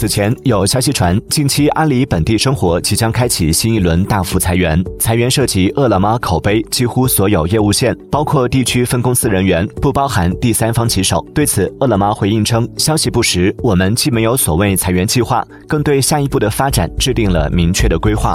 此前有消息传近期阿里本地生活即将开启新一轮大幅裁员裁员涉及饿了么口碑几乎所有业务线包括地区分公司人员不包含第三方骑手。对此饿了么回应称消息不实我们既没有所谓裁员计划更对下一步的发展制定了明确的规划。